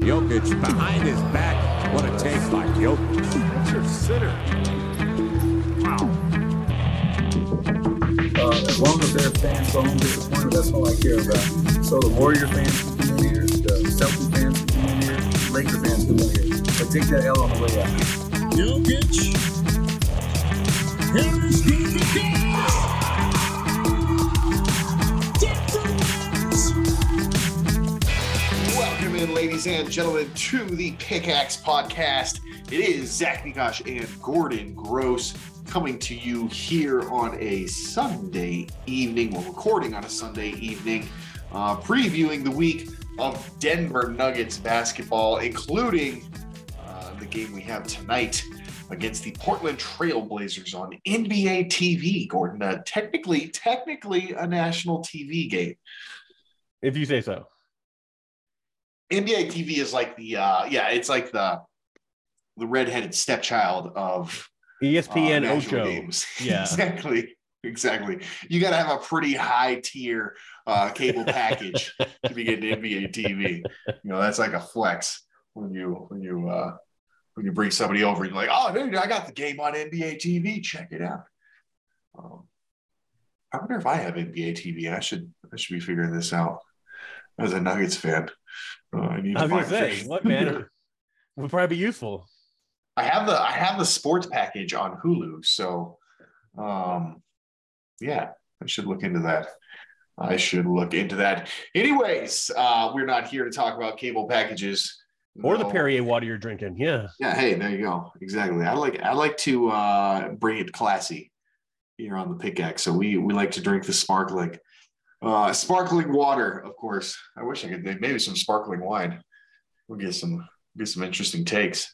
Jokic behind his back. What a take by Jokic. That's your sitter. Wow. Uh, as long as their fans go home disappointed, that's all I care about. So the Warrior fans can come in here, the Celtics fans can come in here, Laker fans can come in here. But take that L on the way out. Jokic. Here's Jokic. Ladies and gentlemen, to the Pickaxe Podcast. It is Zach Mikosh and Gordon Gross coming to you here on a Sunday evening. We're recording on a Sunday evening, uh, previewing the week of Denver Nuggets basketball, including uh, the game we have tonight against the Portland Trailblazers on NBA TV. Gordon, uh, technically, technically a national TV game. if you say so. NBA TV is like the uh yeah, it's like the the redheaded stepchild of uh, ESPN national Ocho. games. Yeah. exactly. Exactly. You got to have a pretty high tier uh, cable package to be getting NBA TV. You know, that's like a flex when you when you uh, when you bring somebody over you're like, oh, dude, I got the game on NBA TV. Check it out. Um, I wonder if I have NBA TV. I should I should be figuring this out as a Nuggets fan. Uh, I need I to was gonna find say, what man would probably be useful. I have the I have the sports package on Hulu, so um yeah, I should look into that. I should look into that. Anyways, uh we're not here to talk about cable packages Or the Perrier water you're drinking. Yeah. Yeah, hey, there you go. Exactly. I like I like to uh bring it classy here on the pickaxe. So we we like to drink the sparkling uh sparkling water, of course. I wish I could maybe some sparkling wine. We'll get some get some interesting takes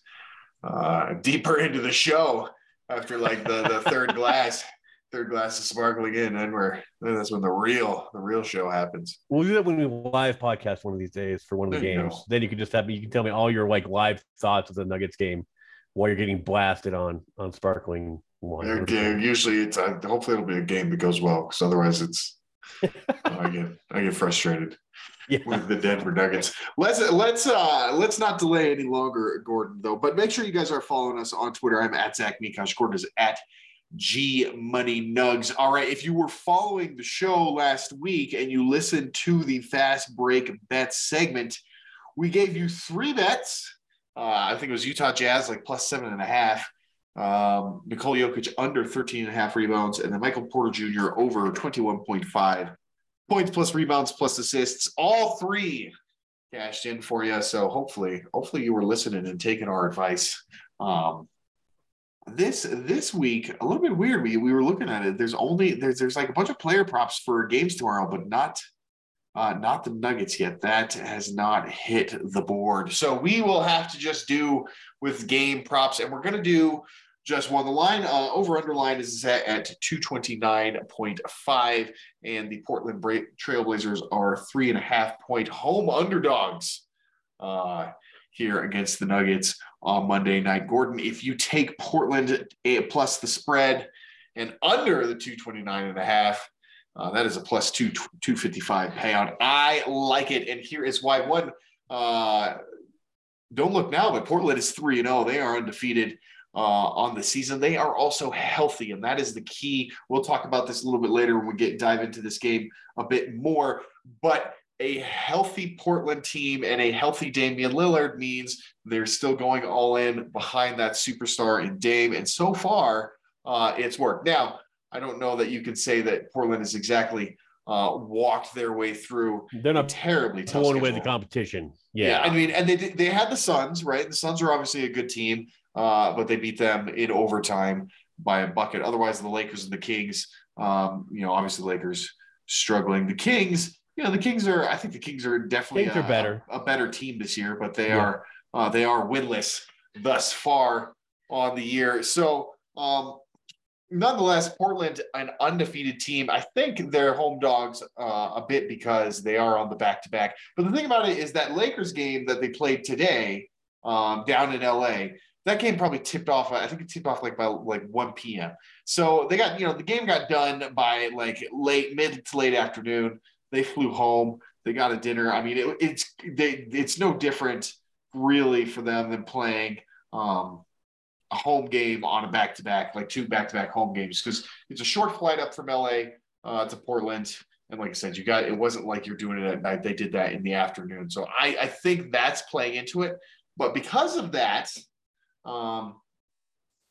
uh deeper into the show after like the the third glass third glass of sparkling in and we're then that's when the real the real show happens We'll do that when we live podcast one of these days for one of the There you games. Then you can just have you can tell me all your like live thoughts of the Nuggets game while you're getting blasted on on sparkling wine. Usually it's uh, hopefully it'll be a game that goes well because otherwise it's I get I get frustrated Yeah. with the Denver Nuggets. Let's let's uh let's not delay any longer, Gordon. Though, but make sure you guys are following us on Twitter. I'm at Zach Mikosh. Gordon is at G Money Nugs. All right, if you were following the show last week and you listened to the fast break bet segment, we gave you three bets. Uh, I think it was Utah Jazz like plus seven and a half. Um, Nikola Jokic under 13 and a half rebounds, and then Michael Porter Jr. over 21.5 points plus rebounds plus assists. All three cashed in for you. So hopefully, hopefully you were listening and taking our advice. Um, this this week a little bit weird. We we were looking at it. There's only there's there's like a bunch of player props for games tomorrow, but not uh, not the Nuggets yet. That has not hit the board. So we will have to just do with game props, and we're gonna do just one. The line uh, over underline is set at 229.5, and the Portland Bra- Trailblazers are three and a half point home underdogs uh, here against the Nuggets on Monday night. Gordon, if you take Portland eh, plus the spread and under the 229 and a half, uh, that is a plus two, 255 payout. I like it. And here is why one, uh, don't look now, but Portland is 3 0. They are undefeated uh, on the season. They are also healthy, and that is the key. We'll talk about this a little bit later when we get dive into this game a bit more. But a healthy Portland team and a healthy Damian Lillard means they're still going all in behind that superstar in Dame. And so far, uh, it's worked. Now, I don't know that you can say that Portland has exactly uh, walked their way through They're not terribly pulling away the competition. Yeah, Yeah. I mean, and they they had the Suns, right? The Suns are obviously a good team, uh, but they beat them in overtime by a bucket. Otherwise, the Lakers and the Kings, um, you know, obviously the Lakers struggling. The Kings, you know, the Kings are. I think the Kings are definitely Kings are a, better. a better team this year, but they Yeah. are uh, they are winless thus far on the year. So. Um, Nonetheless, Portland, an undefeated team. I think they're home dogs uh, a bit because they are on the back to back. But the thing about it is that Lakers game that they played today um, down in LA, that game probably tipped off. I think it tipped off like by like 1 p.m. So they got, you know, the game got done by like late, mid to late afternoon. They flew home. They got a dinner. I mean, it, it's they, it's no different really for them than playing um, a home game on a back to back, like two back to back home games, because it's a short flight up from LA uh, to Portland. And like I said, you got it wasn't like you're doing it at night. They did that in the afternoon. So I, I think that's playing into it. But because of that, um,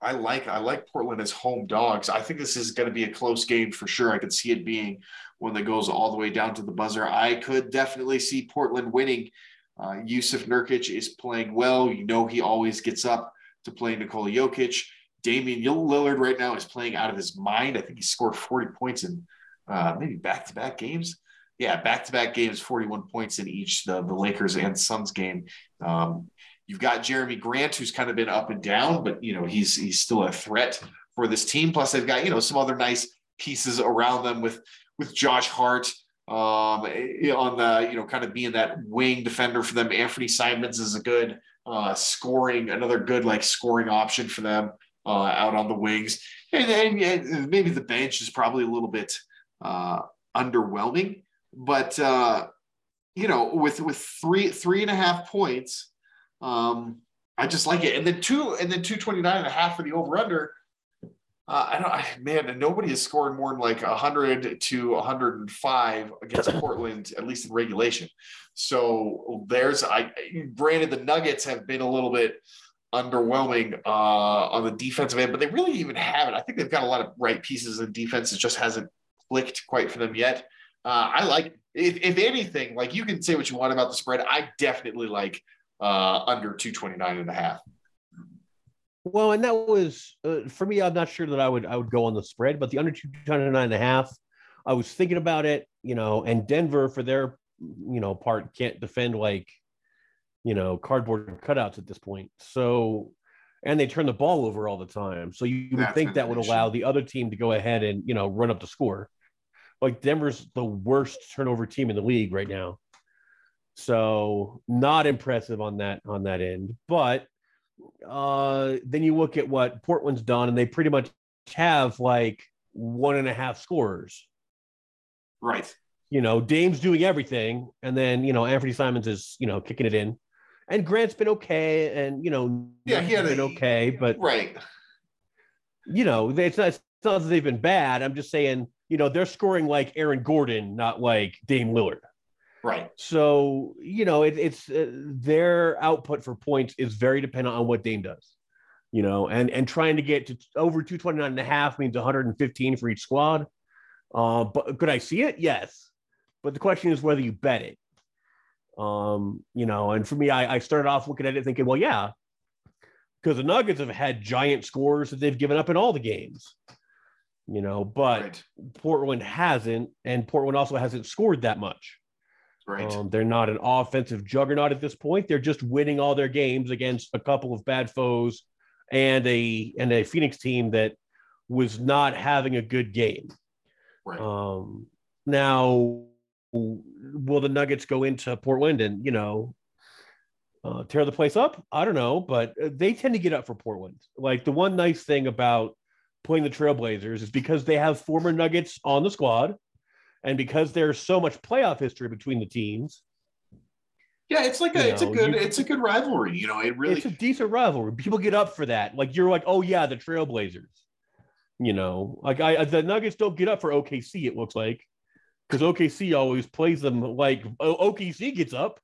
I like I like Portland as home dogs. I think this is going to be a close game for sure. I could see it being one that goes all the way down to the buzzer. I could definitely see Portland winning. Uh, Jusuf Nurkic is playing well. You know he always gets up to play Nikola Jokic. Damian Lillard right now is playing out of his mind. I think he scored 40 points in uh, maybe back-to-back games. Yeah, back-to-back games, 41 points in each the, the Lakers and Suns game. Um, you've got Jerami Grant, who's kind of been up and down, but you know he's he's still a threat for this team. Plus, they've got you know some other nice pieces around them with with Josh Hart um, eh, on the you know kind of being that wing defender for them. Anthony Simons is a good uh, scoring, another good like scoring option for them uh, out on the wings, and maybe the bench is probably a little bit uh, underwhelming. But uh, you know, with with three three and a half points, um, I just like it. And then two and then two twenty nine and a half for the over under. Uh, I don't, I, man, nobody has scored more than like 100 to 105 against Portland, at least in regulation. So there's, I granted the Nuggets have been a little bit underwhelming uh, on the defensive end, but they really even haven't. I think they've got a lot of right pieces in defense. It just hasn't clicked quite for them yet. Uh, I like, if, if, anything, like you can say what you want about the spread. I definitely like uh, under 229 and a half. Well, and that was uh, for me. I'm not sure that I would I would go on the spread, but the under 229 and a half, I was thinking about it, you know, and Denver for their, you know, part can't defend like, you know, cardboard cutouts at this point. So, and they turn the ball over all the time. So you would That's think that would allow the other team to go ahead and, you know, run up the score. Like Denver's the worst turnover team in the league right now. So not impressive on that on that end. But uh then you look at what Portland's done, and they pretty much have like one and a half scorers. Right. You know, Dame's doing everything, and then you know Anthony Simons is you know kicking it in, and Grant's been okay, and you know Yeah, he had been a- okay, but Right. you know it's not, it's not that they've been bad. I'm just saying you know they're scoring like Aaron Gordon, not like Dame Lillard. Right. So you know it, it's uh, their output for points is very dependent on what Dame does. You know, and and trying to get to over 229 and a half means 115 for each squad. Uh, but could I see it? Yes. But the question is whether you bet it. Um, you know, and for me, I, I started off looking at it thinking, well, yeah, because the Nuggets have had giant scores that they've given up in all the games. You know, but Right. Portland hasn't, and Portland also hasn't scored that much. Right. Um, they're not an offensive juggernaut at this point. They're just winning all their games against a couple of bad foes and a and a Phoenix team that was not having a good game. right. Um, now, will the Nuggets go into Portland and you know uh, tear the place up? I don't know, but uh, they tend to get up for Portland. Like the one nice thing about playing the Trailblazers is because they have former Nuggets on the squad, and because there's so much playoff history between the teams, yeah, it's like a you it's a good you- it's a good rivalry. You know, it really it's a decent rivalry. People get up for that. Like you're like, oh yeah, the Trailblazers. You know, like I the Nuggets don't get up for OKC. It looks like because OKC always plays them like o- OKC gets up.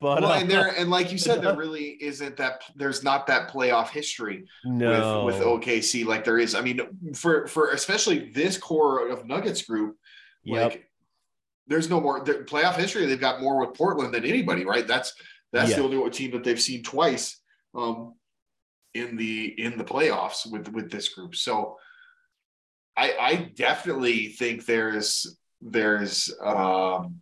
But well, uh, and there and like you said, there really isn't that there's not that playoff history no, with with OKC like there is. I mean, for for especially this core of Nuggets group, Yep. like there's no more the playoff history. They've got more with Portland than anybody, right? That's that's Yeah. the only team that they've seen twice um, in the in the playoffs with with this group. So I I definitely think there's there's um,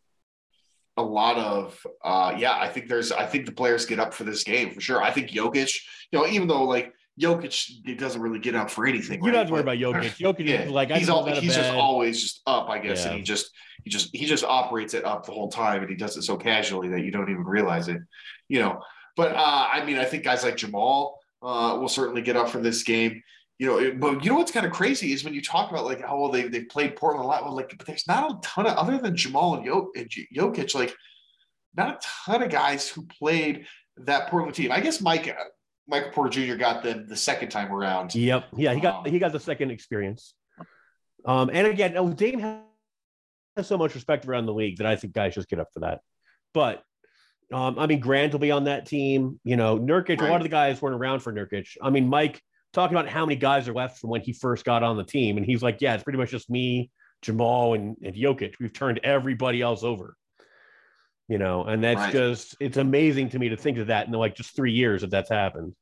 a lot of uh, yeah. I think there's I think the players get up for this game for sure. I think Jokic, you know, even though like Jokic it doesn't really get up for anything. you don't have to worry But- about Jokic. Jokic yeah, is like I he's all, he's just always just up, I guess, Yeah. and he just he just he just operates it up the whole time, and he does it so casually that you don't even realize it, you know. But uh, I mean, I think guys like Jamal uh, will certainly get up for this game. You know, it- but you know what's kind of crazy is when you talk about like how well they they played Portland a lot. Well, like, but there's not a ton of other than Jamal and Jok- and Jokic, like not a ton of guys who played that Portland team. I guess Mike uh, Michael Porter Jr. got them the second time around. Yep. Yeah, he got Um, he got the second experience. Um, and again, oh, Dame has so much respect around the league that I think guys just get up for that. But um, I mean, Grant will be on that team. You know, Nurkic. A lot of the guys weren't around for Nurkic. I mean, Mike talking about how many guys are left from when he first got on the team, and he's like, "Yeah, it's pretty much just me, Jamal, and, and Jokic. We've turned everybody else over." You know, and that's Right. just it's amazing to me to think of that in like just three years that that's happened.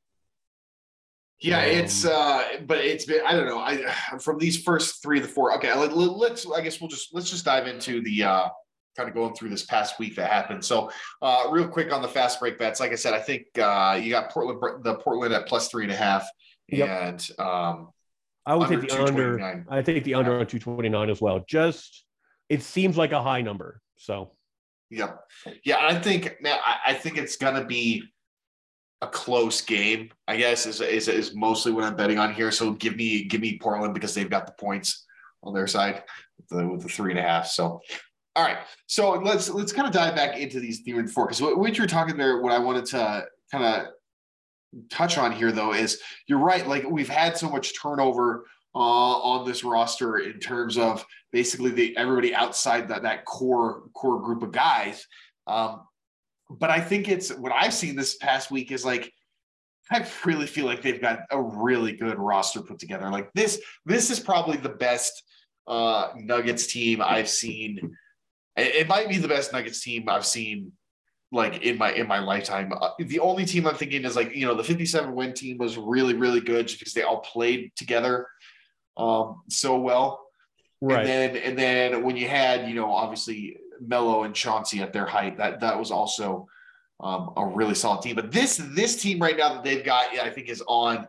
Yeah, Um, it's uh, but it's been I don't know. I from these first three of the four. Okay, let, us I guess we'll just let's just dive into the uh, kind of going through this past week that happened. So, uh, real quick on the fast break bets. Like I said, I think uh, you got Portland the Portland at plus three and a half, Yep. and um, I would take the under. I think the under on 229 as well. Just it seems like a high number. So Yeah, yeah. I think man, I, I think it's gonna be a close game. I guess is, is is mostly what I'm betting on here. So give me give me Portland because they've got the points on their side with the, with the three and a half. So all right. So let's let's kind of dive back into these three and four because what, what you're talking there, what I wanted to kind of touch on here though is you're right. Like we've had so much turnover uh, on this roster in terms of basically the everybody outside that that core core group of guys. Um, but I think it's what I've seen this past week is like I really feel like they've got a really good roster put together. Like this, this is probably the best uh, Nuggets team I've seen. It, might be the best Nuggets team I've seen like in my in my lifetime. Uh, the only team I'm thinking is like you know the 57 win team was really really good just because they all played together um, so well. right. And then and then when you had, you know, obviously Melo and Chauncey at their height, that that was also um, a really solid team. But this this team right now that they've got, yeah, I think is on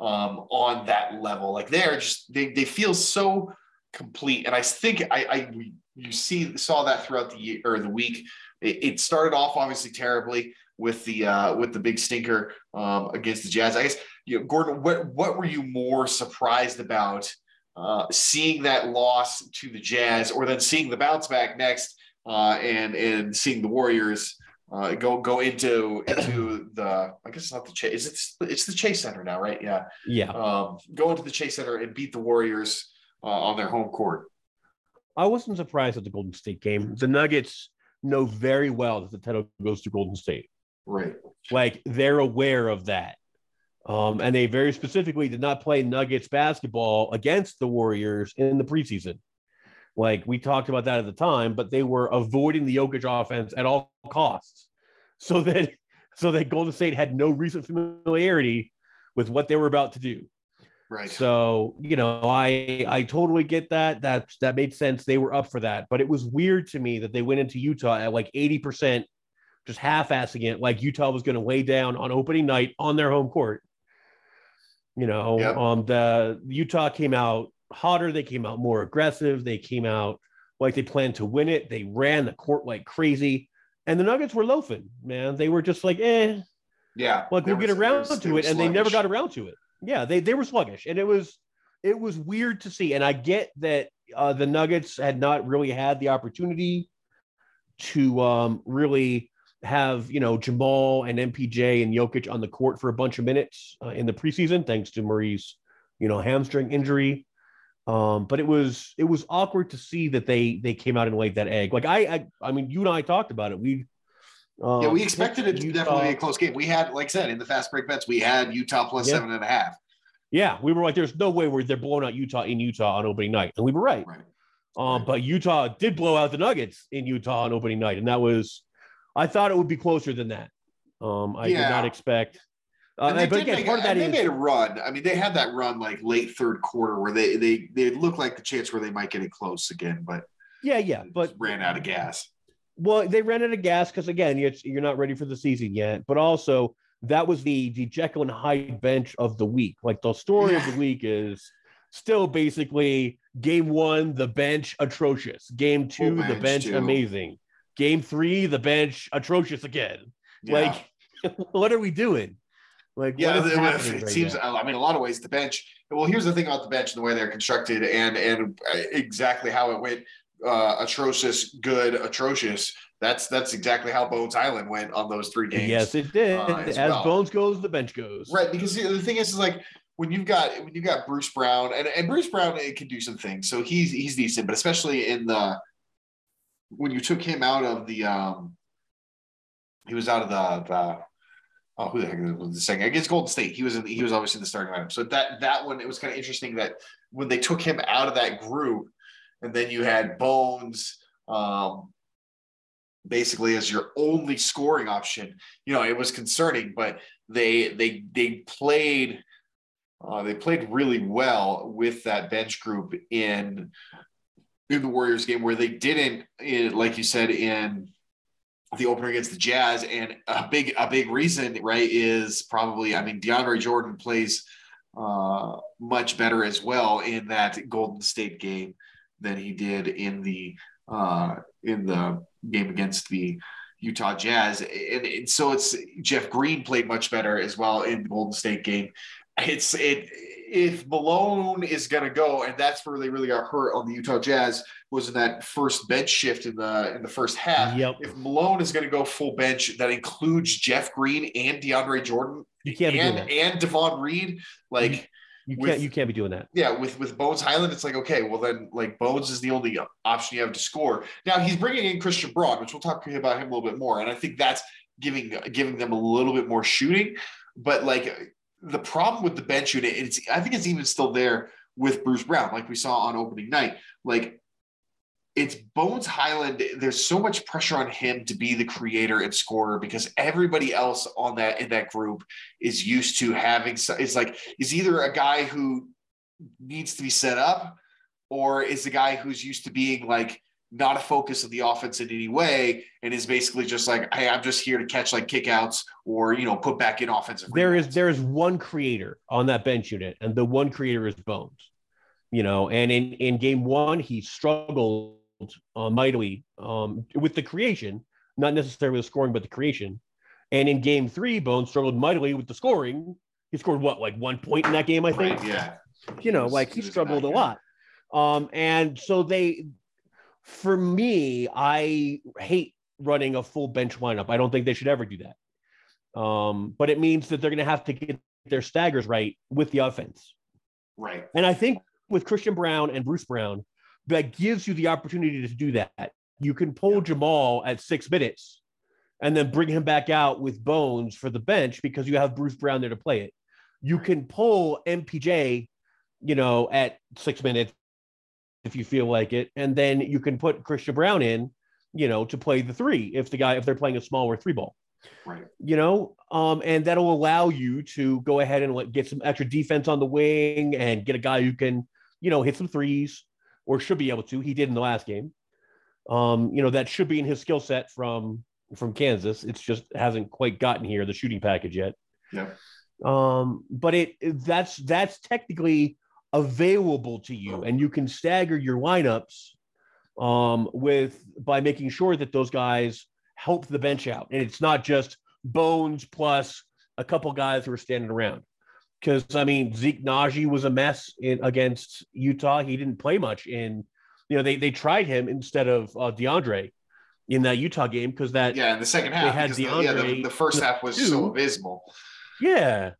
um, on that level. Like they're just they they feel so complete. And I think I, I you see saw that throughout the year or the week. It, it started off obviously terribly with the uh, with the big stinker um, against the Jazz. I guess you know, Gordon, what what were you more surprised about? uh, seeing that loss to the Jazz, or then seeing the bounce back next, uh, and and seeing the Warriors uh, go go into into the I guess it's not the Chase, it's it's the Chase Center now, right? Yeah, yeah. um, go into the Chase Center and beat the Warriors uh, on their home court. I wasn't surprised at the Golden State game. The Nuggets know very well that the title goes to Golden State. Right. Like they're aware of that. Um, and they very specifically did not play Nuggets basketball against the Warriors in the preseason. Like we talked about that at the time, but they were avoiding the Jokic offense at all costs, so that so that Golden State had no recent familiarity with what they were about to do. Right. So, you know, I I totally get that. That that made sense. They were up for that. But it was weird to me that they went into Utah at like 80%, just half-assing it, like Utah was going to lay down on opening night on their home court. You know, Yep. um, the Utah came out hotter, they came out more aggressive, they came out like they planned to win it. They ran the court like crazy. And the Nuggets were loafing, man. They were just like, eh, yeah. like we'll get around was- to it and they never got around to it yeah they, they were sluggish and it was it was weird to see and i get that uh, the nuggets had not really had the opportunity to um, really have you know jamal and mpj and Jokic on the court for a bunch of minutes uh, in the preseason thanks to murray's you know hamstring injury um, but it was it was awkward to see that they they came out and laid that egg like i i, I mean you and i talked about it we um, Yeah, we expected it to definitely be a close game. We had, like I said, in the fast break bets, we had Utah plus Yeah. seven and a half. Yeah, we were like, there's no way where they're blowing out Utah in Utah on opening night, and we were right. Right. Um, Right. but Utah did blow out the Nuggets in Utah on opening night, and that was, I thought it would be closer than that. Um, I did not expect. Uh, And they but again, make, part of that they is made a run. I mean, they had that run like late third quarter where they they they looked like the chance where they might get it close again, but yeah, yeah. But ran out of gas. well, they ran out of gas because again, it's, you're not ready for the season yet. But also, that was the the Jekyll and Hyde bench of the week. Like the story of the week is still basically game one, the bench atrocious. Game two, the bench, bench amazing. Game three, the bench atrocious again. Yeah. Like, what are we doing? Like, yeah, what is the- it right seems. now? I mean, a lot of ways the bench. Well, here's the thing about the bench and the way they're constructed, and and uh, exactly how it went. uh, atrocious, good, atrocious. That's that's exactly how Bones Hyland went on those three games. Yes, it did. uh, as as well. Bones goes, the bench goes. Right, because the the thing is, is like when you've got when you've got Bruce Brown and, and Bruce Brown it can do some things, so he's he's decent, but especially in the when you took him out of the um he was out of the the oh who the heck was the second against Golden State. He was in he was obviously in the starting lineup. So that that one it was kind of interesting that when they took him out of that group and then you had Bones um basically as your only scoring option you know it was concerning but they they they played uh, they played really well with that bench group in in the Warriors game where they didn't eh, like you said in the opener against the Jazz and a big a big reason right is probably I mean DeAndre Jordan plays uh, much better as well in that Golden State game than he did in the uh, in the game against the Utah Jazz. And, and so it's Jeff Green played much better as well in the Golden State game. It's it if Malone is going to go, and that's where they really got hurt on the Utah Jazz was in that first bench shift in the in the first half. Yep. If Malone is going to go full bench, that includes Jeff Green and DeAndre Jordan You can't be doing and and Davon Reed. Like You with- can't. You can't be doing that. yeah, with with Bones Hyland, it's like okay, well then like Bones is the only option you have to score. Now he's bringing in Christian Braun, which we'll talk about him a little bit more, and I think that's giving giving them a little bit more shooting. But like the problem with the bench unit, it's I think it's even still there with Bruce Brown, like we saw on opening night. Like it's Bones Hyland. There's so much pressure on him to be the creator and scorer because everybody else on that in that group is used to having. It's like is either a guy who needs to be set up, or is the guy who's used to being like not a focus of the offense in any way, and is basically just like, hey, I'm just here to catch like kickouts or you know put back in offensive. There is rebounds. there is one creator on that bench unit, and the one creator is Bones. You know, and in in game one, he struggled uh, mightily um, with the creation, not necessarily the scoring, but the creation. And in game three, Bones struggled mightily with the scoring. He scored what, like one point in that game, I think. right, yeah. you know, was- like he struggled a lot. Um, and so they, for me, I hate running a full bench lineup. I don't think they should ever do that. Um, but it means that they're going to have to get their staggers right with the offense. Right. And I think with Christian Braun and Bruce Brown, that gives you the opportunity to do that. You can pull Jamal at six minutes and then bring him back out with Bones for the bench because you have Bruce Brown there to play it. You can pull MPJ, you know, at six minutes if you feel like it, and then you can put Christian Braun in, you know, to play the three if the guy if they're playing a smaller three ball Right. you know, um, and that'll allow you to go ahead and like, get some extra defense on the wing and get a guy who can, you know, hit some threes or should be able to. He did in the last game. Um, you know, that should be in his skill set from from Kansas. It's just hasn't quite gotten here the shooting package yet. Yeah. Um, but it that's that's technically available to you, and you can stagger your lineups um, with by making sure that those guys help the bench out, and it's not just Bones plus a couple guys who are standing around. Because I mean, Zeke Nnaji was a mess in against Utah. He didn't play much in, you know, they they tried him instead of uh, DeAndre in that Utah game because that Yeah, in the second half, they had because the, yeah, the, DeAndre the first half was so abysmal. Yeah.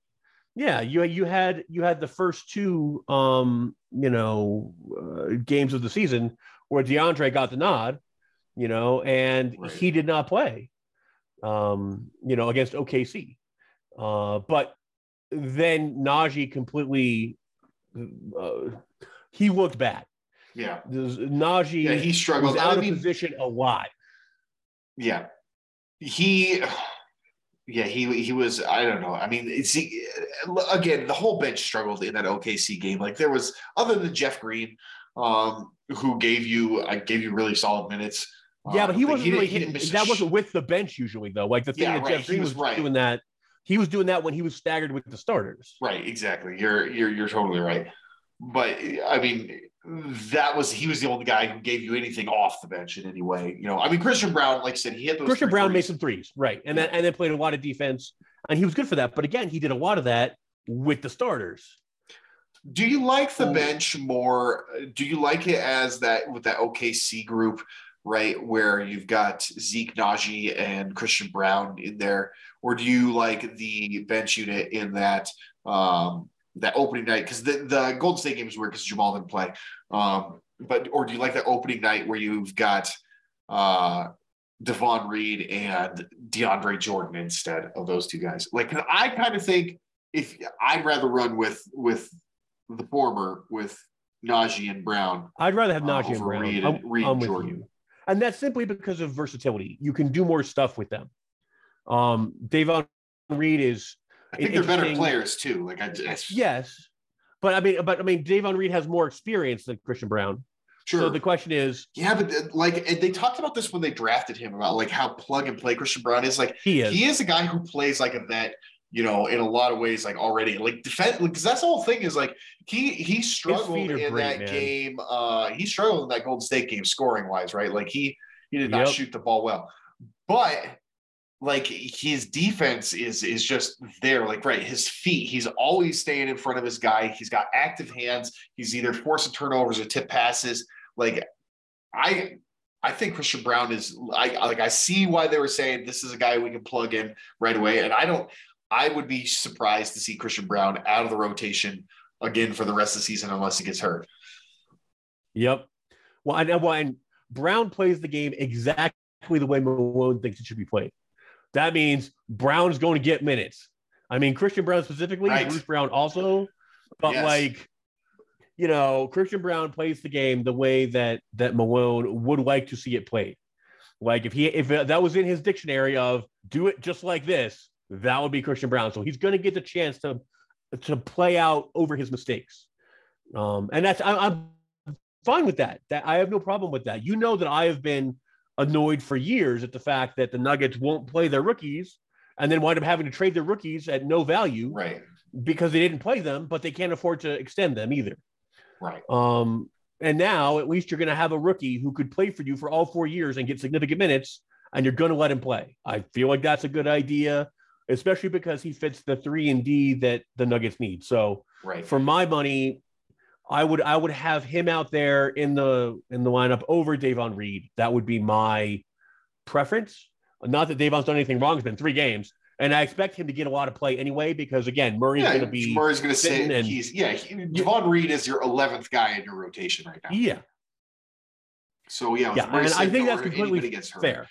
Yeah, you you had you had the first two um, you know, uh, games of the season where DeAndre got the nod, you know, and Right. he did not play um, you know, against OKC. Uh, but then Nnaji completely uh, he looked bad. Yeah, Nnaji yeah, he was struggled. out I of mean, position a lot. yeah, he, yeah, he he was. I don't know. I mean, it's again the whole bench struggled in that OKC game. Like there was other than Jeff Green, um, who gave you I gave you really solid minutes. Yeah, Uh, but he wasn't really didn't- hitting. That sh- wasn't with the bench usually, though. Like the thing Yeah, that right, Jeff he Green was was, right. doing that. He was doing that when he was staggered with the starters. Right, exactly. You're you're you're totally right. But I mean, that was he was the only guy who gave you anything off the bench in any way. You know, I mean, Christian Braun, like I said, he hit those. Christian three Brown made threes. some threes, right, and then and then played a lot of defense, and he was good for that. But again, he did a lot of that with the starters. Do you like the bench more? Do you like it as that with that OKC group, right? Where you've got Zeke Nnaji and Christian Braun in there, or do you like the bench unit in that um, that opening night? Because the, the Golden State game is weird because Jamal didn't play. Um, but or do you like that opening night where you've got uh, Davon Reed and DeAndre Jordan instead of those two guys? Like I kind of think if I'd rather run with with the former with Nnaji and Brown. I'd rather have Uh, Nnaji and Brown. Reed I'm, and- Reed I'm and Jordan. you. And that's simply because of versatility. You can do more stuff with them. Um, Davon Reed is I think they're better players too. Like I just yes, but I mean, but I mean, Davon Reed has more experience than Christian Braun. sure. So the question is, yeah, but uh, like they talked about this when they drafted him about like how plug and play Christian Braun is. Like he is. he is a guy who plays like a vet, you know, in a lot of ways, like already. Like defense because that's the whole thing is like he he struggled in great, that man. game. Uh he struggled in that Golden State game scoring wise, right? Like he he did not Yep. shoot the ball well. But like his defense is is just there like right his feet he's always staying in front of his guy he's got active hands he's either forcing turnovers or tip passes like i i think christian braun is i like i see why they were saying this is a guy we can plug in right away and i don't i would be surprised to see christian braun out of the rotation again for the rest of the season unless he gets hurt Yep. Well, and, well, and Brown plays the game exactly the way Malone thinks it should be played. That means Brown's going to get minutes. I mean, Christian Braun specifically, Right. Bruce Brown also, but Yes. like, you know, Christian Braun plays the game the way that that Malone would like to see it played. Like if he if that was in his dictionary of do it just like this, that would be Christian Braun. So he's going to get the chance to to play out over his mistakes. Um, and that's I, I'm fine with that. That I have no problem with that. You know that I have been annoyed for years at the fact that the Nuggets won't play their rookies and then wind up having to trade their rookies at no value right because they didn't play them, but they can't afford to extend them either. right Um, and now at least you're going to have a rookie who could play for you for all four years and get significant minutes, and you're going to let him play. I feel like that's a good idea, especially because he fits the three and D that the Nuggets need. So right for my money, I would I would have him out there in the in the lineup over Davon Reed. That would be my preference. Not that Davon's done anything wrong. It's been three games, and I expect him to get a lot of play anyway because again, Murray's yeah, going to be Murray's going to say sitting and- he's yeah. He, Davon Reed is your eleventh guy in your rotation right now. yeah So yeah, yeah, Murray and I think that's completely fair.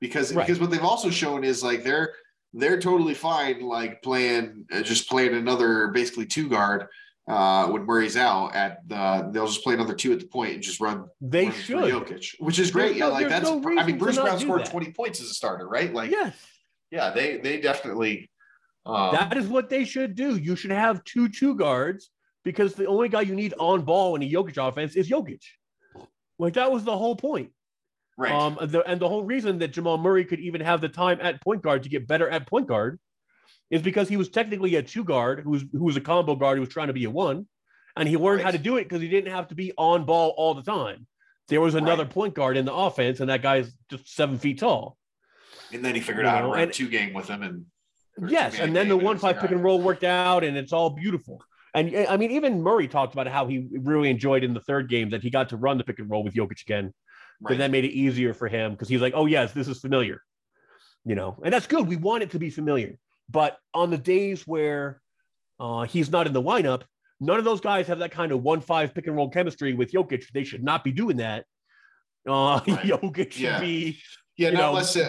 because Right. because what they've also shown is like they're they're totally fine like playing uh, just playing another basically two guard uh when Murray's out at the they'll just play another two at the point and just run They run should. Jokic, which is great. Yeah, like that's no I mean Bruce Brown scored. 20 points as a starter, right? Like yes, yeah, they they definitely um, that is what they should do. You should have two two guards because the only guy you need on ball in a Jokic offense is Jokic. Like that was the whole point. right. Um, the, and the whole reason that Jamal Murray could even have the time at point guard to get better at point guard is because he was technically a two guard who was who was a combo guard who was trying to be a one, and he learned how to do it because he didn't have to be on ball all the time. There was another Right. point guard in the offense, and that guy's just seven feet tall. and then he figured you out how to run and- two game with him and Yes, and then the one five pick and roll worked out, and it's all beautiful. And eh, I mean, even Murray talked about how he really enjoyed in the third game that he got to run the pick and roll with Jokic again. Right. Then that made it easier for him because he's like, oh yes, this is familiar, you know, and that's good. We want it to be familiar. But on the days where uh, he's not in the lineup, none of those guys have that kind of one five pick and roll chemistry with Jokic. They should not be doing that. Uh, Right. Jokic should Yeah. be, yeah, you no, know, listen.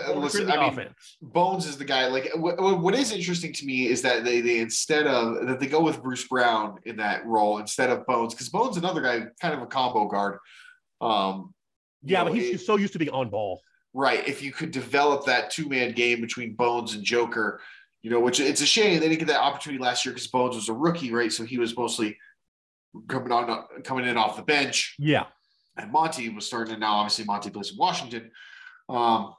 the I mean, offense. Bones is the guy. Like what, is interesting to me is that they they instead of that they go with Bruce Brown in that role instead of Bones because Bones is another guy, kind of a combo guard. Um, Yeah, know, but he's it- just so used to being on ball. right. If you could develop that two man game between Bones and Joker, you know, which it's a shame they didn't get that opportunity last year because Bones was a rookie, right? So he was mostly coming on coming in off the bench Yeah. and Monte was starting to now obviously Monte plays in Washington. Um,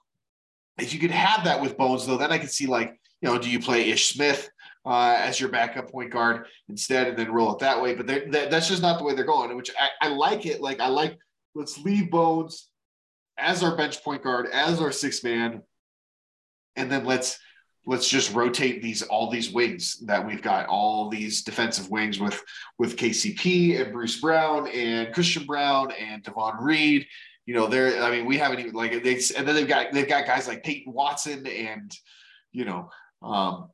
if you could have that with Bones though, then I could see like, you know, do you play Ish Smith uh, as your backup point guard instead and then roll it that way? But that, that's just not the way they're going, which I, I like it. Like I like, let's leave Bones as our bench point guard, as our six man, and then let's let's just rotate these all these wings that we've got all these defensive wings with with KCP and Bruce Brown and Christian Braun and Davon Reed. You know, they're I mean, we haven't even like they and then they've got they've got guys like Peyton Watson and you know, um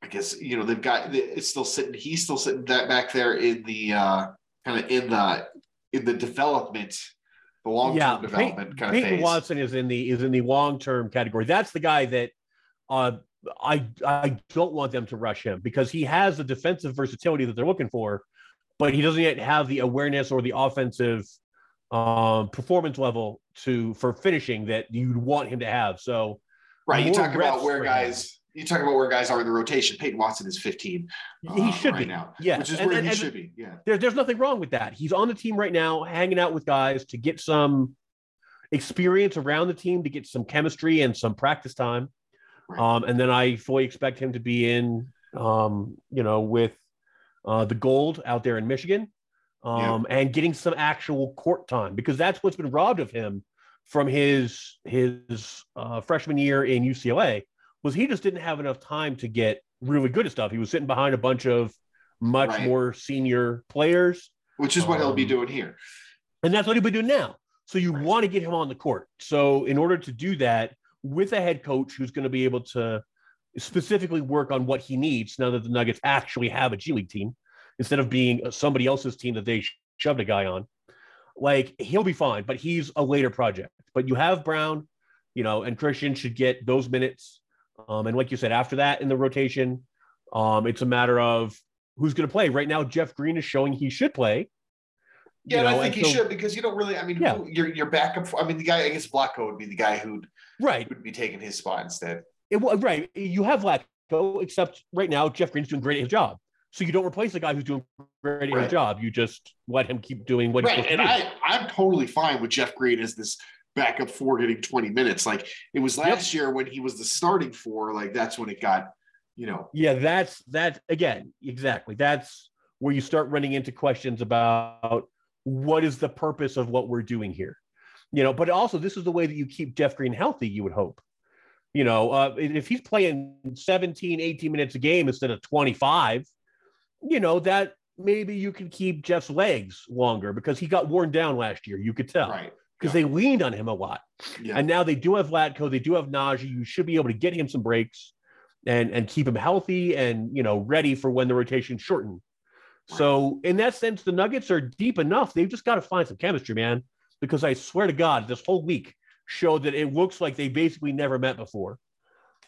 I guess you know they've got it's still sitting he's still sitting that back there in the uh kind of in the in the development the long-term yeah, development Peyton, kind of Peyton phase. Watson is in the is in the long term category. That's the guy that uh, I I don't want them to rush him because he has the defensive versatility that they're looking for, but he doesn't yet have the awareness or the offensive um, performance level to for finishing that you'd want him to have. So Right. You talk about where guys, you talk about where guys are in the rotation. Peyton Watson is 15. he uh, should right be now. Yeah, Which is and- where and- he and should be. Yeah. There, there's nothing wrong with that. He's on the team right now, hanging out with guys to get some experience around the team, to get some chemistry and some practice time. Right. Um, and then I fully expect him to be in, um, you know, with uh, the gold out there in Michigan, um, and getting some actual court time because that's what's been robbed of him from his his uh, freshman year in UCLA was he just didn't have enough time to get really good at stuff. He was sitting behind a bunch of much Right. more senior players, Which is what he'll be Um, doing here. and that's what he'll be doing now. So you Right. want to get him on the court. So in order to do that with a head coach who's going to be able to specifically work on what he needs now that the Nuggets actually have a G League team instead of being somebody else's team that they shoved a guy on. Like he'll be fine, but he's a later project. But you have Brown, you know, and Christian should get those minutes. Um, and like you said, after that in the rotation, um, it's a matter of who's going to play. Right now, Jeff Green is showing he should play. Yeah, you and know, I think he so- should because you don't really. I mean, Yeah. who, your your backup. I mean, the guy. I guess Vlatko would be the guy who'd Right. would be taking his spot instead. It, right. You have Vlatko, except right now Jeff Green's doing great at his job. So you don't replace the guy who's doing great at Right. his job. You just let him keep doing what he's Right, and. I I'm totally fine with Jeff Green as this backup four getting 20 minutes. Like it was last year when he was the starting four. Like that's when it got, you know, yeah, that's that again. Exactly. That's where you start running into questions about what is the purpose of what we're doing here. You know, but also this is the way that you keep Jeff Green healthy. You would hope. You know, uh, if he's playing 17, 18 minutes a game instead of 25, you know, that maybe you can keep Jeff's legs longer because he got worn down last year. You could tell. right. because they leaned on him a lot. Yeah. And now they do have Vlatko, they do have Nnaji. You should be able to get him some breaks and and keep him healthy and you know ready for when the rotation shorten. So in that sense, the Nuggets are deep enough. They've just got to find some chemistry, man. Because I swear to God, this whole week showed that it looks like they basically never met before.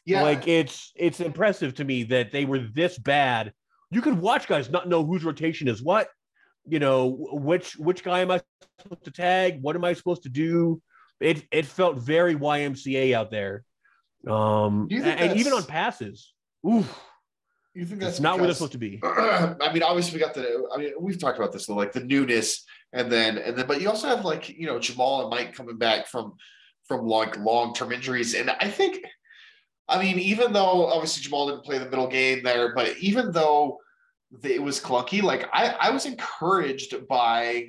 yeah. Like it's it's impressive to me that they were this bad. You could watch guys not know whose rotation is what. You know, which which guy am I supposed to tag? What am I supposed to do? It it felt very YMCA out there. Um and, and even on passes. Oof, you think that's it's not where they're supposed to be. I mean, obviously we got the. I mean, we've talked about this though, like the newness, and then and then, but you also have like you know Jamal and Mike coming back from from like long term injuries, and I think, I mean, even though obviously Jamal didn't play the middle game there, but even though the- it was clunky, like I I was encouraged by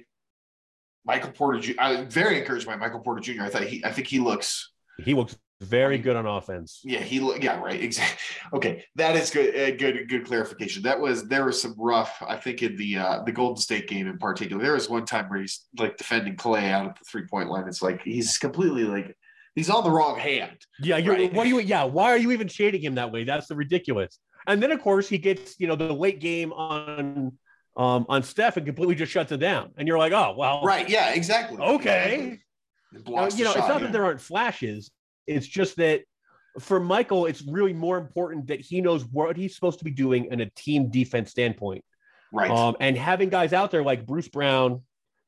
Michael Porter. I was very encouraged by Michael Porter Jr. I thought he, I think he looks He looks very good on offense. yeah, he yeah, right. Exactly. Okay, that is good. Uh, good, good clarification. That was there was some rough. I think in the uh, the Golden State game in particular, there was one time where he's like defending Clay out at the three point line. It's like he's completely like he's on the wrong hand. Yeah, you're Right. what are you yeah, why are you even shading him that way? That's the ridiculous. And then of course he gets, you know, the late game on um on Steph and completely just shuts it down. And you're like, oh well, Right. Yeah. Exactly. Okay. It Uh, you know, it's not yeah. that there aren't flashes. It's just that for Michael, it's really more important that he knows what he's supposed to be doing in a team defense standpoint. right. Um, and having guys out there like Bruce Brown,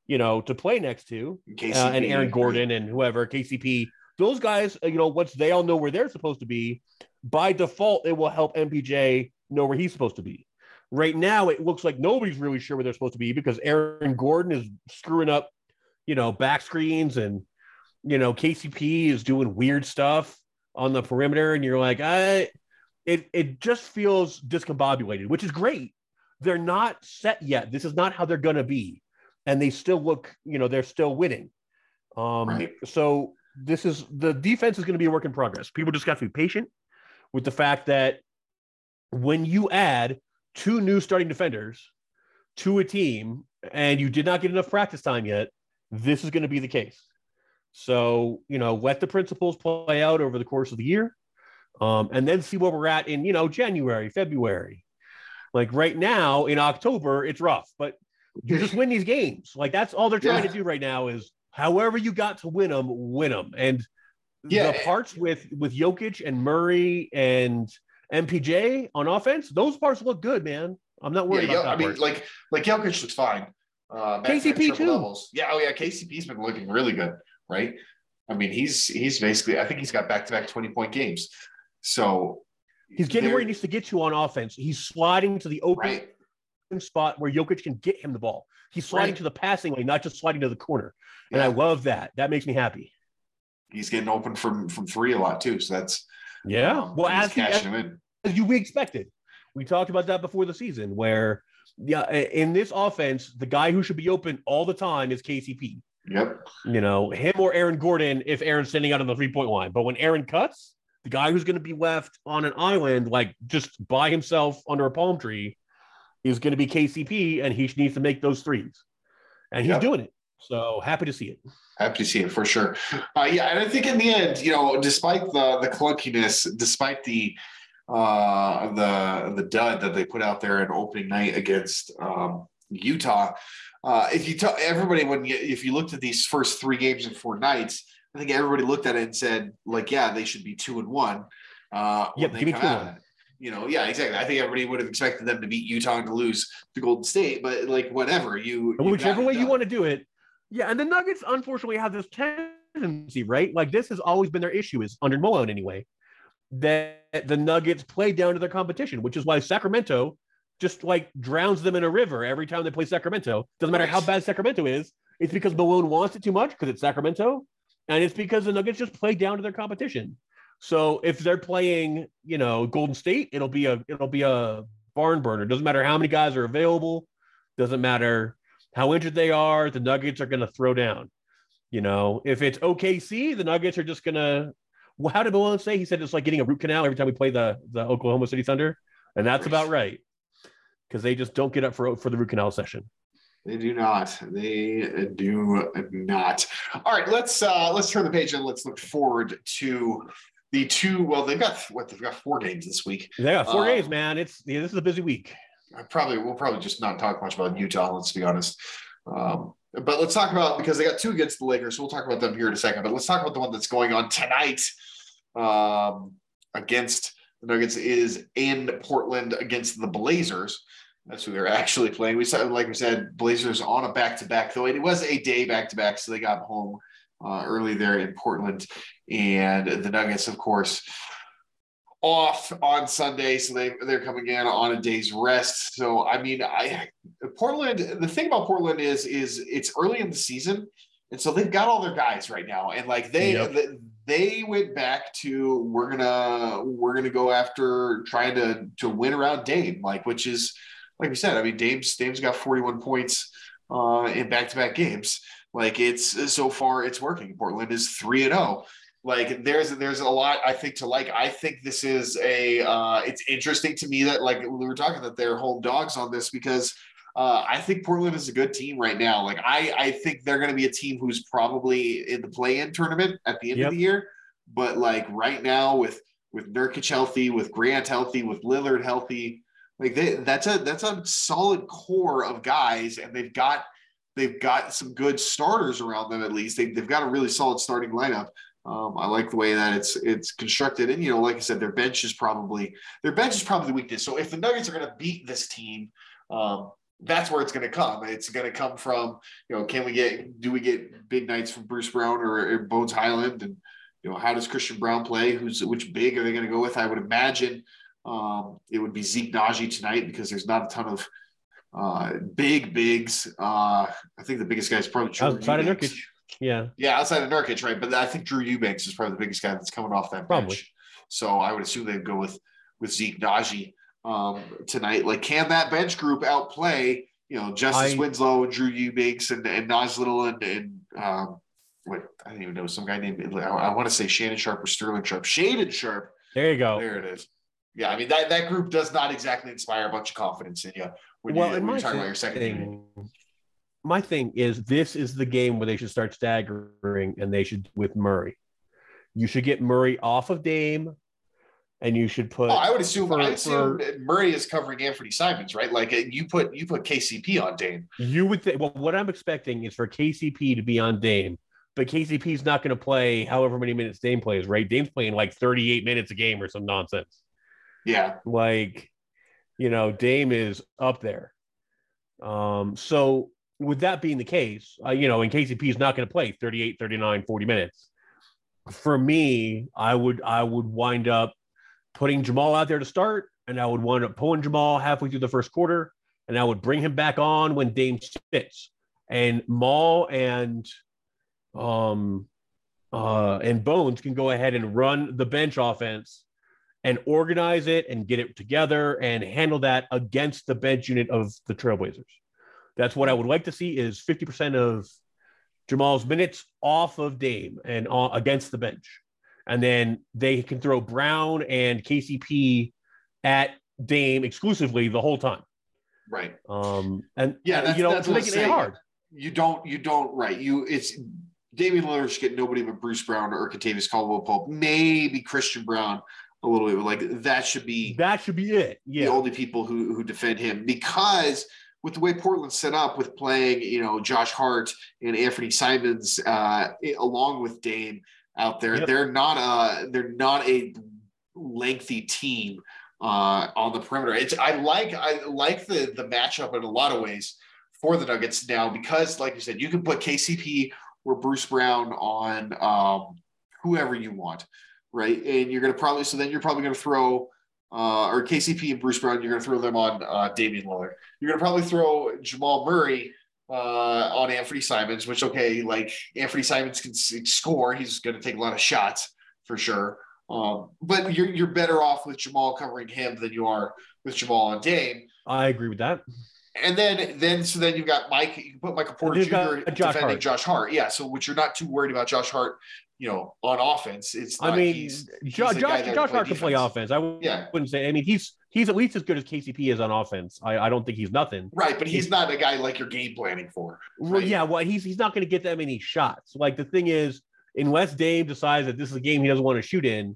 you know, to play next to, KCP, uh, and Aaron Gordon and whoever, KCP, those guys, you know, once they all know where they're supposed to be, by default, it will help MPJ know where he's supposed to be. Right now, it looks like nobody's really sure where they're supposed to be because Aaron Gordon is screwing up, you know, back screens and, you know, KCP is doing weird stuff on the perimeter. And you're like, I, it, it just feels discombobulated, which is great. They're not set yet. This is not how they're going to be. And they still look, you know, they're still winning. Um, Right. So this is the defense is going to be a work in progress. People just got to be patient. with the fact that when you add two new starting defenders to a team and you did not get enough practice time yet, this is going to be the case. So, you know, let the principles play out over the course of the year um, and then see where we're at in, you know, January, February. Like right now in October, it's rough, but you just win these games. Like that's all they're trying Yeah. to do right now is however you got to win them, win them. And Yeah. the parts with with Jokic and Murray and MPJ on offense, those parts look good, man. I'm not Yeah, worried Yo- about that I mean, part. like like Jokic looks fine. Uh, back to back KCP too. doubles. Yeah, oh yeah, KCP's been looking really good, right? I mean, he's he's basically I think he's got back to back 20 point games. So He's getting where he needs to get to on offense. He's sliding to the open right. spot where Jokic can get him the ball. He's sliding Right. to the passing lane, not just sliding to the corner. And I love that. That makes me happy. He's getting open from from three a lot too. So that's Yeah. um, well, as, he, as, him in. as you we expected. We talked about that before the season, where yeah, in this offense, the guy who should be open all the time is KCP. Yep. You know, him or Aaron Gordon if Aaron's standing out on the three point line. But when Aaron cuts, the guy who's going to be left on an island, like just by himself under a palm tree, is going to be KCP, and he needs to make those threes. And he's Yep. doing it. So happy to see it. Happy to see it for sure. Uh, yeah, and I think in the end, you know, despite the the clunkiness, despite the uh the the dud that they put out there in opening night against um Utah, uh if you tell everybody when you if you looked at these first three games in four nights, I think everybody looked at it and said, like, yeah, they should be two and one. Uh they give me two out and of it. You know, yeah, exactly. I think everybody would have expected them to beat Utah and to lose to Golden State, but like whatever you, Whichever way you want to do it. Yeah, and the Nuggets unfortunately have this tendency, right? Like this has always been their issue, is under Malone anyway, that the Nuggets play down to their competition, which is why Sacramento just like drowns them in a river every time they play Sacramento. Doesn't matter how bad Sacramento is. It's because Malone wants it too much because it's Sacramento, and it's because the Nuggets just play down to their competition. So if they're playing, you know, Golden State, it'll be a it'll be a barn burner. Doesn't matter how many guys are available. Doesn't matter how injured they are. The Nuggets are going to throw down. You know, if it's OKC, the Nuggets are just going to. Well, how did Malone say? He said it's like getting a root canal every time we play the the Oklahoma City Thunder, and that's about right because they just don't get up for for the root canal session. They do not. They do not. All right, let's uh let's turn the page and let's look forward to the two. Well, they've got what they've got four games this week. Yeah, four Uh, days, man. It's yeah, this is a busy week. I probably we'll probably just not talk much about Utah. Let's be honest. Um, but let's talk about because they got two against the Lakers. So we'll talk about them here in a second. But let's talk about the one that's going on tonight um, against the Nuggets is in Portland against the Blazers. That's who they're actually playing. We said, like we said, Blazers on a back to back, though it was a day back to back, so they got home uh, early there in Portland, and the Nuggets, of course, off on Sunday, so they they're coming in on a day's rest. So I mean, I Portland. The thing about Portland is is it's early in the season, and so they've got all their guys right now, and like they Yep. they, they went back to we're gonna we're gonna go after trying to to win around Dame, like which is like we said. I mean, Dame's Dame's got forty one points uh, in back to back games. Like it's so far it's working. Portland is three and zero like there's there's a lot I think to like. I think this is a uh, it's interesting to me that like we were talking that they're home dogs on this because uh, I think Portland is a good team right now. Like I I think they're going to be a team who's probably in the play-in tournament at the end Yep. of the year. But like right now with with Nurkic healthy, with Grant healthy, with Lillard healthy, like they, that's a that's a solid core of guys, and they've got they've got some good starters around them at least. They, they've got a really solid starting lineup. Um, I like the way that it's it's constructed, and you know, like I said, their bench is probably their bench is probably the weakness. So if the Nuggets are going to beat this team, um, that's where it's going to come. It's going to come from you know, can we get do we get big nights from Bruce Brown or, or Bones Hyland, and you know, how does Christian Braun play? Who's which big are they going to go with? I would imagine um, it would be Zeke Nnaji tonight because there's not a ton of uh, big bigs. Uh, I think the biggest guy is probably Drew Outside of Nurkic. Yeah. Yeah, outside of Nurkic, right? But I think Drew Eubanks is probably the biggest guy that's coming off that Probably. bench. So I would assume they'd go with with Zeke Nnaji um, tonight. Like, can that bench group outplay? You know, Justise I- Winslow, Drew Eubanks, and and Naj Little, and and um, what I don't even know some guy named I, I want to say Shannon Sharp or Sterling Sharp, Shaedon Sharpe. There you go. There it is. Yeah, I mean that that group does not exactly inspire a bunch of confidence in you when, well, you, when you're talking about your second thing, my thing is this is the game where they should start staggering and they should with Murray. You should get Murray off of Dame and you should put Oh, I would assume for- I assume for- Murray is covering Anthony Simons, right? Like uh, you put you put KCP on Dame. you would think well what I'm expecting is for KCP to be on Dame, but KCP is not going to play however many minutes Dame plays, right? Dame's playing like 38 minutes a game or some nonsense. Yeah, like you know dame is up there. Um so with that being the case uh, you know and kcp is not going to play 38 39 40 minutes for me i would i would wind up putting jamal out there to start and i would wind up pulling jamal halfway through the first quarter and i would bring him back on when dame sits. And maul and um uh and bones can go ahead and run the bench offense and organize it and get it together and handle that against the bench unit of the Trailblazers. That's what I would like to see is 50% of Jamal's minutes off of Dame and uh, against the bench. And then they can throw Brown and KCP at Dame exclusively the whole time. right. Um, and Yeah, that's, you know, that's make it hard. You don't you don't right. You it's Damian Lillard should get nobody but Bruce Brown or Kentavious Caldwell Pope, maybe Christian Braun a little bit. but, Like that should be That should be it. Yeah, the only people who who defend him because with the way Portland set up with playing, you know, Josh Hart and Anthony Simons uh, along with Dame out there, Yep. they're not a they're not a lengthy team uh, on the perimeter. It's I like I like the the matchup in a lot of ways for the Nuggets now because, like you said, you can put KCP or Bruce Brown on um, whoever you want, right? And you're going to probably so then you're probably going to throw uh, or KCP and Bruce Brown. You're going to throw them on uh, Damian Lillard. You're going to probably throw Jamal Murray uh, on Anthony Simons, which okay, like Anthony Simons can score. He's going to take a lot of shots for sure. Um, but you're you're better off with Jamal covering him than you are with Jamal and Dame. I agree with that. And then then so then you've got Mike. You can put Michael Porter Jr. Josh defending Hart. Josh Hart. Yeah. So which you're not too worried about Josh Hart. You know, on offense, it's. Not, I mean, he's, he's Jo- Josh, Josh play Hart can play offense. I wouldn't say. I mean, he's he's at least as good as KCP is on offense. I, I don't think he's nothing. Right, but he's not a guy like you're game planning for. Well, Right. yeah, well, he's he's not going to get that many shots. Like the thing is, unless Dave decides that this is a game he doesn't want to shoot in,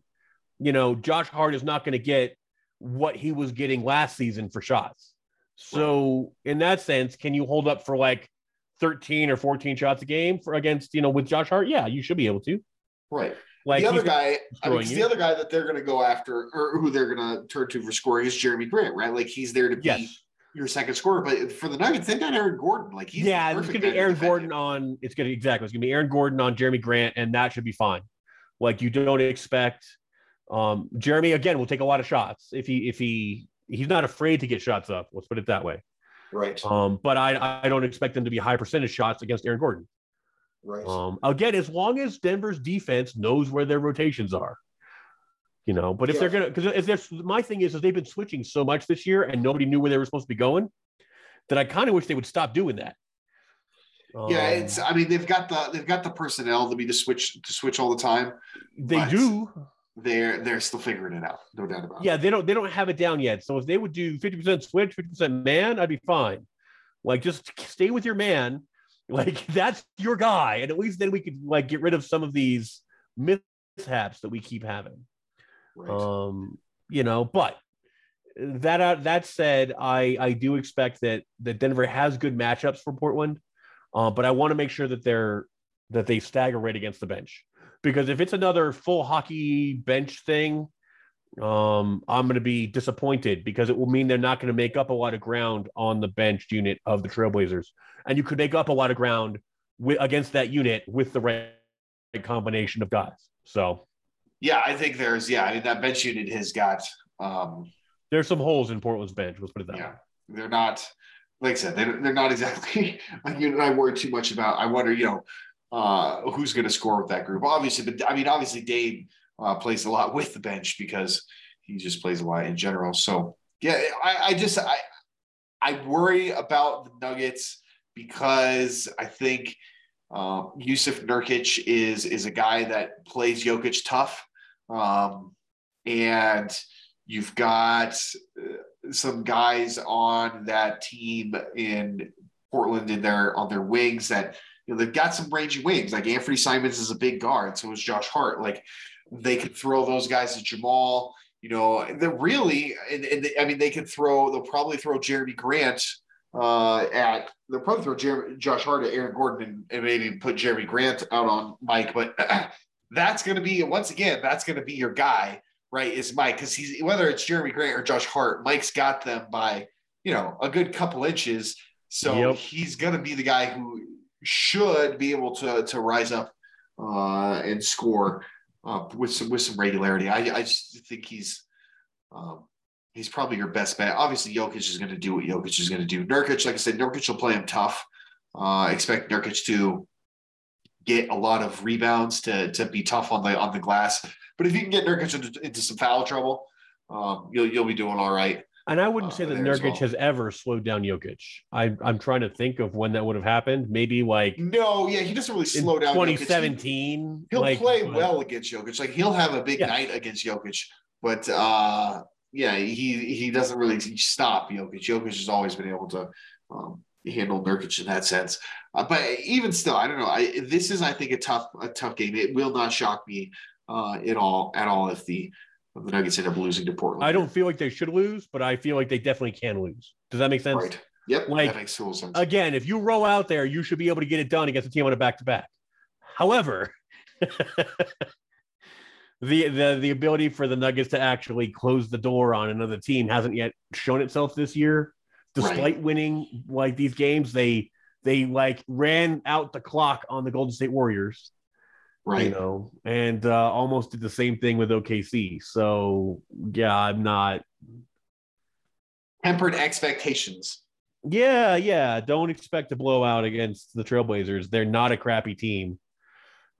you know, Josh Hart is not going to get what he was getting last season for shots. So in that sense, can you hold up for like 13 or 14 shots a game for against, you know, with Josh Hart? Yeah, you should be able to. Right. Like the other guy, I mean, throwing 'cause you. the other guy that they're going to go after, or who they're going to turn to for scoring, is Jerami Grant, right? Like he's there to be yes. your second scorer. But for the Nuggets, they've got Aaron Gordon. Like he's yeah, it's gonna be Aaron Gordon on. It's gonna exactly. It's gonna be Aaron Gordon on Jerami Grant, and that should be fine. Like you don't expect. Um, Jerami again will take a lot of shots if he if he he's not afraid to get shots up. Let's put it that way. Right. Um, but I I don't expect them to be high percentage shots against Aaron Gordon. Right. Um, again, as long as Denver's defense knows where their rotations are, you know. But if Yeah. they're gonna, because if there's my thing is, is they've been switching so much this year, and nobody knew where they were supposed to be going, that I kind of wish they would stop doing that. yeah, Um, it's. I mean, they've got the they've got the personnel to be to switch to switch all the time. they do. They're they're still figuring it out, no doubt about it. Yeah, they don't they don't have it down yet. So if they would do 50% switch, 50% man, I'd be fine. Like just stay with your man. Like that's your guy. And at least then we could like get rid of some of these mishaps that we keep having. Right. Um, you know, but that uh, that said, I I do expect that that Denver has good matchups for Portland. Uh, but I want to make sure that they're that they stagger right against the bench. Because if it's another full hockey bench thing, um, I'm going to be disappointed because it will mean they're not going to make up a lot of ground on the bench unit of the Trailblazers, and you could make up a lot of ground with, against that unit with the right, combination of guys. So yeah, I think there's yeah. I mean, that bench unit has got. um there's some holes in Portland's bench. Let's put it that Yeah, way. they're not. Like I said, they're, they're not exactly. You and I worry too much about. I wonder, you know, uh, who's going to score with that group. Obviously, but I mean, obviously, Dave uh, plays a lot with the bench because he just plays a lot in general. So yeah, I, I just I I worry about the Nuggets because I think um, Jusuf Nurkic is is a guy that plays Jokic tough. Um, and you've got uh, some guys on that team in Portland in their on their wings that you know they've got some rangy wings. Like Anthony Simons is a big guard, so is Josh Hart. Like they could throw those guys at Jamal. You know, they're really, and, and they, I mean, they could throw. They'll probably throw Jerami Grant uh, at. They'll probably throw Jerami, Josh Hart at Aaron Gordon and, and maybe put Jerami Grant out on Mike. But that's going to be once again, that's going to be your guy, right? Is Mike because he's whether it's Jerami Grant or Josh Hart, Mike's got them by you know a good couple inches. So Yep. he's going to be the guy who should be able to to rise up uh, and score uh, with some with some regularity. I, I think he's um, he's probably your best bet. Obviously, Jokic is going to do what Jokic is going to do. Nurkic, like I said, Nurkic will play him tough. Uh, expect Nurkic to get a lot of rebounds to to be tough on the on the glass. But if you can get Nurkic into, into some foul trouble, um, you'll you'll be doing all right. And I wouldn't Uh, say that Nurkic well. has ever slowed down Jokic. I, I'm trying to think of when that would have happened. Maybe like No, yeah, he doesn't really slow down. Jokic. He- 2017. He'll like, play well against Jokic. Like he'll have a big Yeah. night against Jokic, but uh, yeah, he he doesn't really stop Jokic. Jokic has always been able to um, handle Nurkic in that sense. Uh, but even still, I don't know. I this is I think a tough a tough game. It will not shock me uh, at all at all if the the Nuggets end up losing to Portland. I don't feel like they should lose, but I feel like they definitely can lose. Does that make sense? Right. Yep. Like, that makes total sense. Again, if you roll out there, you should be able to get it done against a team on a back to back. However, the the the ability for the Nuggets to actually close the door on another team hasn't yet shown itself this year. Despite Right. winning like these games, they they like ran out the clock on the Golden State Warriors, right. you know, and uh, almost did the same thing with OKC. So yeah, I'm not. Tempered expectations. Yeah, yeah. Don't expect a blowout against the Trailblazers. They're not a crappy team.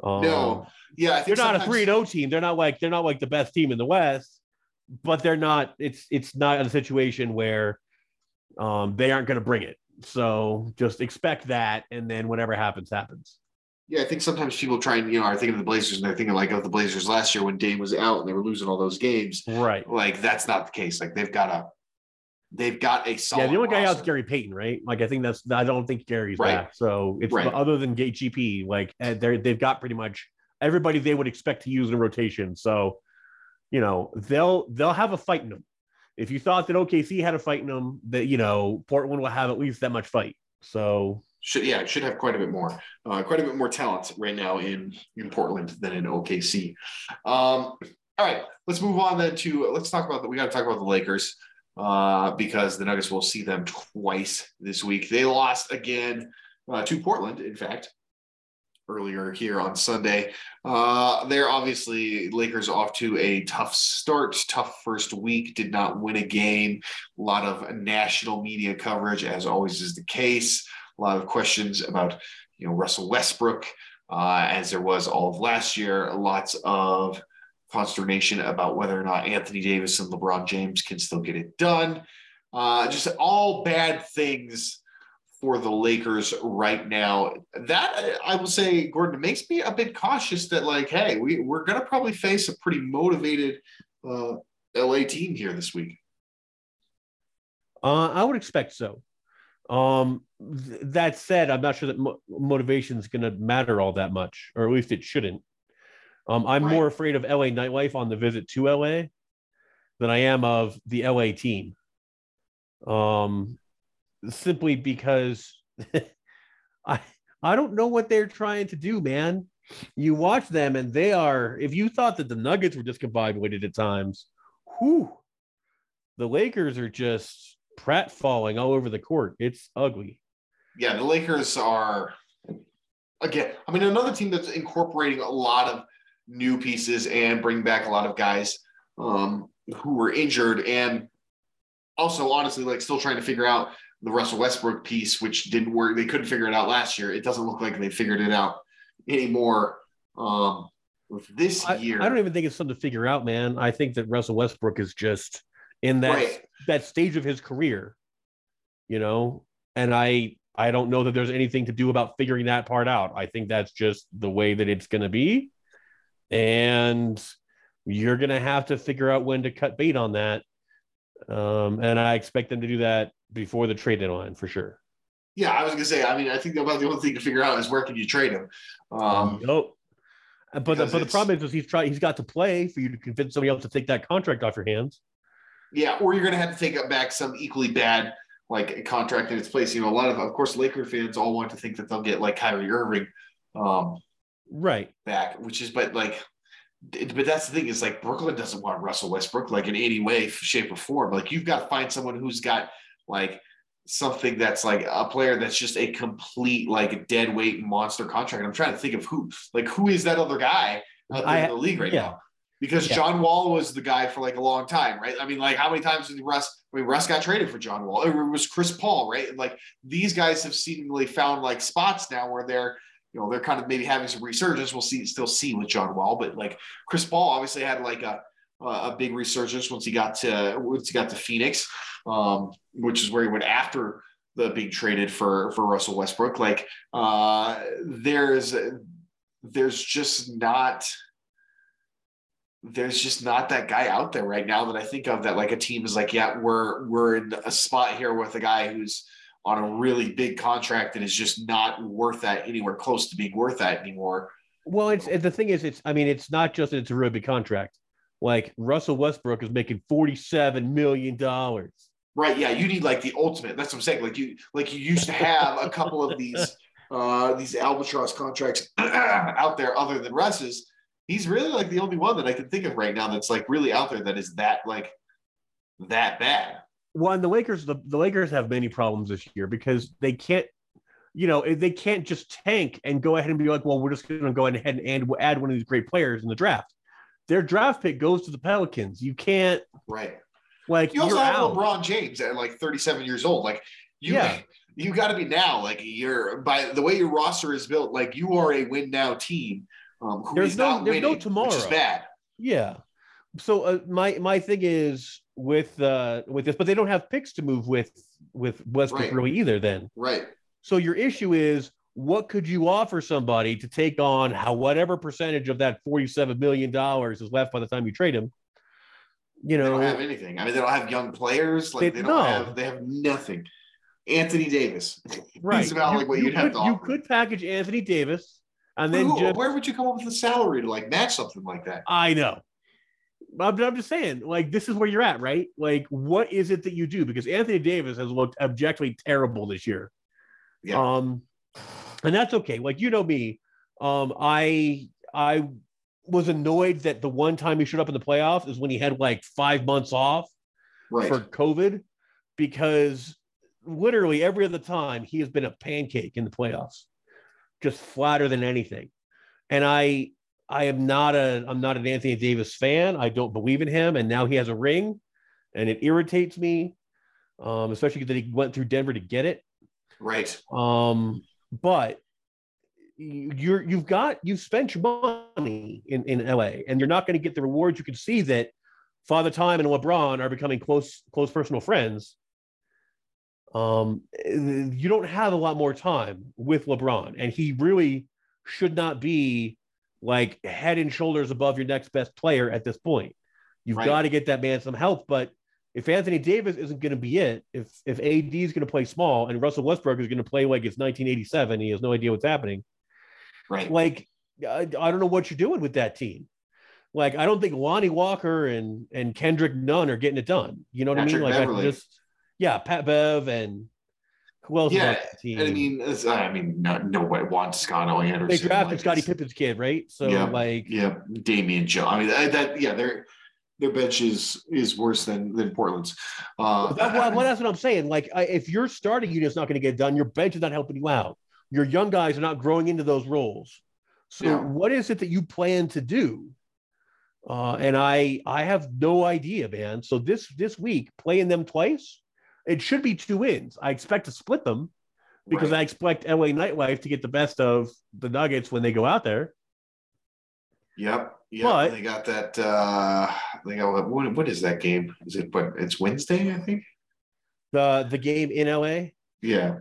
Um, No, Yeah, I they're not a three and O team. They're not like they're not like the best team in the West, but they're not. It's it's not a situation where um, they aren't going to bring it. So just expect that, and then whatever happens, happens. Yeah, I think sometimes people try and you know are thinking of the Blazers and they're thinking like of the Blazers last year when Dame was out and they were losing all those games. Right. Like that's not the case. Like they've got a they've got a solid. yeah, the only guy out is. Gary Payton, right? Like I think that's I don't think Gary's Right. back. So it's Right. other than Gate GP, like uh, they're they've got pretty much everybody they would expect to use in rotation. So you know they'll they'll have a fight in them. If you thought that OKC had a fight in them, that you know Portland will have at least that much fight. So Should yeah, it should have quite a bit more, uh, quite a bit more talent right now in in Portland than in OKC. Um, all right, let's move on then to let's talk about the, we got to talk about the Lakers uh, because the Nuggets will see them twice this week. They lost again uh, to Portland, in fact, earlier here on Sunday. Uh, they're obviously Lakers off to a tough start, tough first week. Did not win a game. A lot of national media coverage, as always is the case a lot of questions about you know Russell Westbrook, uh, as there was all of last year. Lots of consternation about whether or not Anthony Davis and LeBron James can still get it done. Uh, just all bad things for the Lakers right now. That I will say, Gordon, makes me a bit cautious that like, hey, we we're gonna probably face a pretty motivated uh, LA team here this week. uh, I would expect so. Um, th- that said, I'm not sure that mo- motivation is going to matter all that much, or at least it shouldn't. Um, I'm Right. more afraid of LA nightlife on the visit to LA than I am of the LA team. Um, simply because I I don't know what they're trying to do, man. You watch them, and they are. If you thought that the Nuggets were discombobulated at times, whew, the Lakers are just pratfalling all over the court. It's ugly. Yeah, the Lakers are again. I mean, another team that's incorporating a lot of new pieces and bring back a lot of guys um, who were injured, and also honestly, like still trying to figure out the Russell Westbrook piece, which didn't work. They couldn't figure it out last year. It doesn't look like they figured it out anymore um, this I, year. I don't even think it's something to figure out, man. I think that Russell Westbrook is just in that Right. that stage of his career, you know. And I I don't know that there's anything to do about figuring that part out. I think that's just the way that it's going to be. And you're going to have to figure out when to cut bait on that. Um, and I expect them to do that before the trade deadline for sure. Yeah, I was gonna say. I mean, I think about the only thing to figure out is where can you trade him. Um, nope. But the, but the problem is, is he's trying. He's got to play for you to convince somebody else to take that contract off your hands. Yeah, or you're gonna have to take up back some equally bad like a contract in its place. You know, a lot of of course Laker fans all want to think that they'll get like Kyrie Irving um Right. back, which is but like but that's the thing is like Brooklyn doesn't want Russell Westbrook like in any way, shape, or form. Like you've got to find someone who's got like something that's like a player that's just a complete like dead weight monster contract. I'm trying to think of who like who is that other guy out there I- in the league right yeah. now? Because Yeah. John Wall was the guy for like a long time, right? I mean, like how many times did Russ? I mean, Russ got traded for John Wall. It was Chris Paul, right? And like these guys have seemingly found like spots now where they're, you know, they're kind of maybe having some resurgence. We'll see, still see with John Wall, but like Chris Paul obviously had like a a big resurgence once he got to once he got to Phoenix, um, which is where he went after the being traded for for Russell Westbrook. Like uh, there's there's just not there's just not that guy out there right now that I think of that like a team is like, yeah, we're we're in a spot here with a guy who's on a really big contract that is just not worth that anywhere close to being worth that anymore. Well, it's the thing is, it's I mean, it's not just that it's a really big contract. Like Russell Westbrook is making forty-seven million dollars. Right. Yeah. You need like the ultimate. That's what I'm saying. Like you, like you used to have a couple of these, uh, these albatross contracts out there other than Russ's. He's really like the only one that I can think of right now that's like really out there that is that like that bad. Well, and the Lakers, the, the Lakers have many problems this year because they can't, you know, eh, they can't just tank and go ahead and be like, well, we're just going to go ahead and and add one of these great players in the draft. Their draft pick goes to the Pelicans. You can't Right. like You also have out. LeBron James at like 37 years old. Like you, Yeah. you got to be now. Like you're by the way your roster is built. Like you are a win now team. Um, There's no- there's no winning, which is tomorrow. bad. Yeah. So uh, my my thing is with uh with this, but they don't have picks to move with with Westbrook Right. really either. Then Right. so your issue is what could you offer somebody to take on how whatever percentage of that forty seven million dollars is left by the time you trade him? You They know, don't have anything. I mean, they don't have young players. Like They- they, don't no. have. They have nothing. Anthony Davis. right? He's about You- like what you you'd have could, to you offer. could package Anthony Davis and then who- just where would you come up with a salary to like match something like that? I know. I'm, I'm just saying, like, this is where you're at, right? Like, what is it that you do? Because Anthony Davis has looked objectively terrible this year. Yeah. Um, and that's okay. Like, you know me. Um, I I was annoyed that the one time he showed up in the playoffs is when he had like five months off Right. for COVID, because literally every other time he has been a pancake in the playoffs, just flatter than anything. And I, I am not a, I'm not an Anthony Davis fan. I don't believe in him, and now he has a ring, and it irritates me, um, especially that he went through Denver to get it. right. Um, but you- you're you've got you've spent your money in, in LA and you're not going to get the rewards. You can see that Father Time and LeBron are becoming close close personal friends. Um, you don't have a lot more time with LeBron, and he really should not be like head and shoulders above your next best player at this point. You've Right. got to get that man some help, but if Anthony Davis isn't going to be it, if if AD is going to play small and Russell Westbrook is going to play like it's 1987, he has no idea what's happening. Right. Like I, I don't know what you're doing with that team. Like I don't think Lonnie Walker and and Kendrick Nunn are getting it done. You know what I mean? Like Beverley. I just yeah, Pat Bev and who else? Yeah, on team? And I mean, I mean, no, no way. Juan Toscano Anderson. they drafted like, Scottie Pippen's kid, right? So Yeah. like Yeah, Damian Joe. I mean, that, that yeah, their their bench is is worse than than Portland's. Uh, That- well, well, that's what I'm saying. Like, I, if your starting unit's not going to get done, your bench is not helping you out. Your young guys are not growing into those roles. So, Yeah. what is it that you plan to do? Uh, and I, I have no idea, man. So this this week, playing them twice, it should be two wins. I expect to split them because right. I expect LA Nightlife to get the best of the Nuggets when they go out there. Yep. Yep. But- they got that. uh They got what? What is that game? Is it? But It's Wednesday, I think. The the game in LA, Yeah.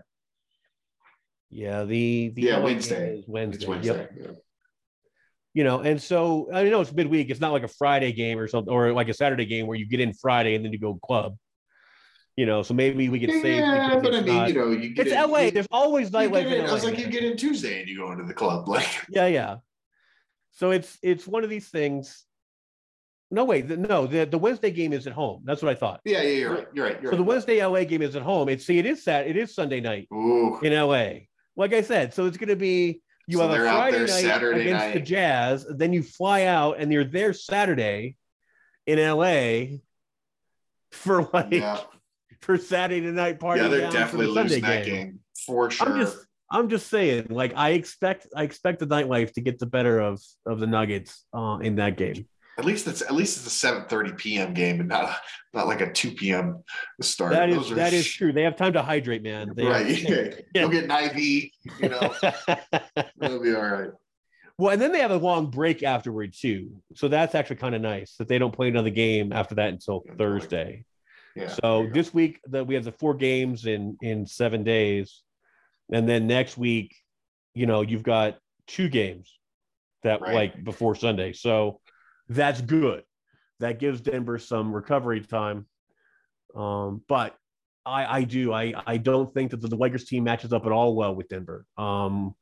yeah. The the Yeah, LA Wednesday. Wednesday. It's Yep. Wednesday. Yeah. You know, and so I know it's midweek. It's not like a Friday game or something, or like a Saturday game where you get in Friday and then you go club. You know, so maybe we get save. Yeah, but I mean, not- you know, you get it's in, LA. You, There's always nightlife in, I was like, you get in Tuesday and you go into the club. Like, Yeah, yeah. So it's it's one of these things. No, wait, the, no, the, the Wednesday game is at home. That's what I thought. yeah, yeah, you're right. You're right. You're So the. Wednesday LA game is at home. It's see, it is Sat, it is Sunday night Ooh, in LA. Like I said, so it's going to be you So have a Friday night Saturday against the. Jazz, then you fly out and you're there Saturday in LA for like yeah, for Saturday night party. yeah, they're definitely the losing that game. for sure. I'm just I'm just saying, like I expect I expect the nightlife to get the better of of the Nuggets uh, in that game. At least it's at least it's a seven thirty p.m. game and not not like a two p.m. start. That is Those that is sh- true. They have time to hydrate, man. They right. have- Yeah. Go get an IV. You know, that'll be all right. well, and then they have a long break afterward too. So that's actually kind of nice that they don't play another game after that until. Thursday. Yeah. So this week that we have the four games in in seven days, and then next week, you know, you've got two games that Right. like before Sunday. So that's good. That gives Denver some recovery time. Um, but I I do I I don't think that the, the Lakers team matches up at all well with Denver. Um,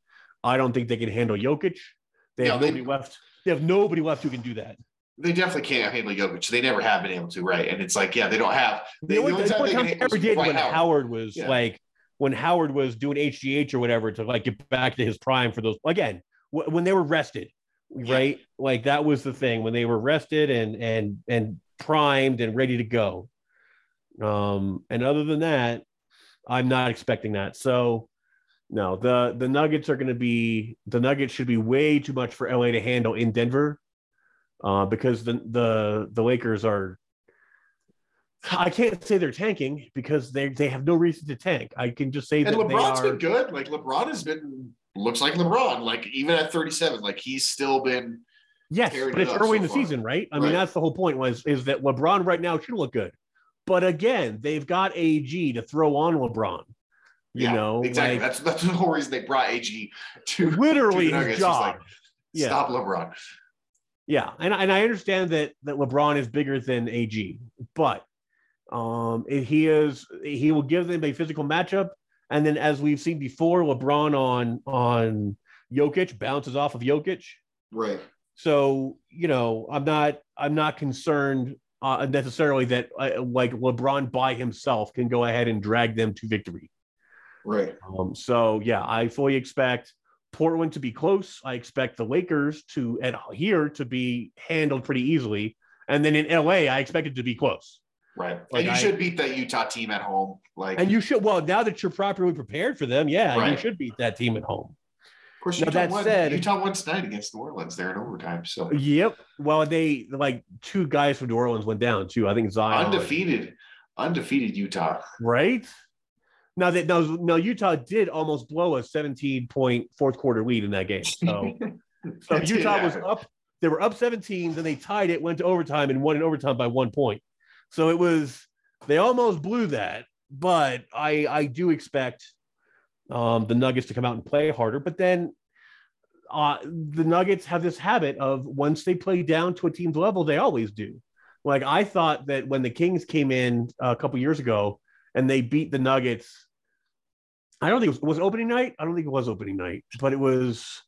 I don't think they can handle Jokic. They have Yeah, they- left. They have nobody left who can do that. They definitely can't handle Jokic. They never have been able to, right? And it's like, yeah, they don't have. They, the only, the only time they can ever did when Howard. Howard, was Yeah. like when Howard was doing HGH or whatever to like get back to his prime for those again wh- when they were rested, right? Like that was the thing when they were rested and and and primed and ready to go. Um, and other than that, I'm not expecting that. So no, the the Nuggets are going to be the Nuggets should be way too much for LA to handle in Denver, uh, because the the the Lakers are. I can't say they're tanking because they they have no reason to tank. I can just say And that they LeBron's are. been good. Like LeBron has been looks like LeBron. Like even at 37, like he's still been. Yes, but it's up early in the far. season, right? I mean, that's the whole point. Was is that LeBron right now should look good, but again, they've got AG to throw on LeBron. You yeah, know, exactly. like, that's that's the whole reason they brought AG to literally to Nuggets. his job. like, yeah, Stop LeBron. Yeah, and and I understand that that LeBron is bigger than AG, but um, he is he will give them a physical matchup, and then as we've seen before, LeBron on on Jokic bounces off of Jokic. Right. So you know, I'm not I'm not concerned uh, necessarily that uh, like LeBron by himself can go ahead and drag them to victory. Right. Um, so yeah, I fully expect Portland to be close. I expect the Lakers to at here to be handled pretty easily, and then in LA, I expect it to be close. Right. Like and you I- should beat that Utah team at home. Like And you should well now that you're properly prepared for them, yeah, you should beat that team at home. of course now Utah that won, said- Utah won tonight against New Orleans there in overtime. So Yep. Well, they like two guys from New Orleans went down too. I think Zion undefeated, undefeated Utah. right? Now that now, now Utah did almost blow a 17 point fourth quarter lead in that game. So, so Utah was up. They were up 17, then they tied it, went to overtime, and won in overtime by one point. So it was they almost blew that, but I I do expect um, the Nuggets to come out and play harder. But then uh, the Nuggets have this habit of once they play down to a team's level, they always do. Like I thought that when the Kings came in a couple years ago and they beat the Nuggets, I don't think it was, was opening night. I don't think it was opening night, but it was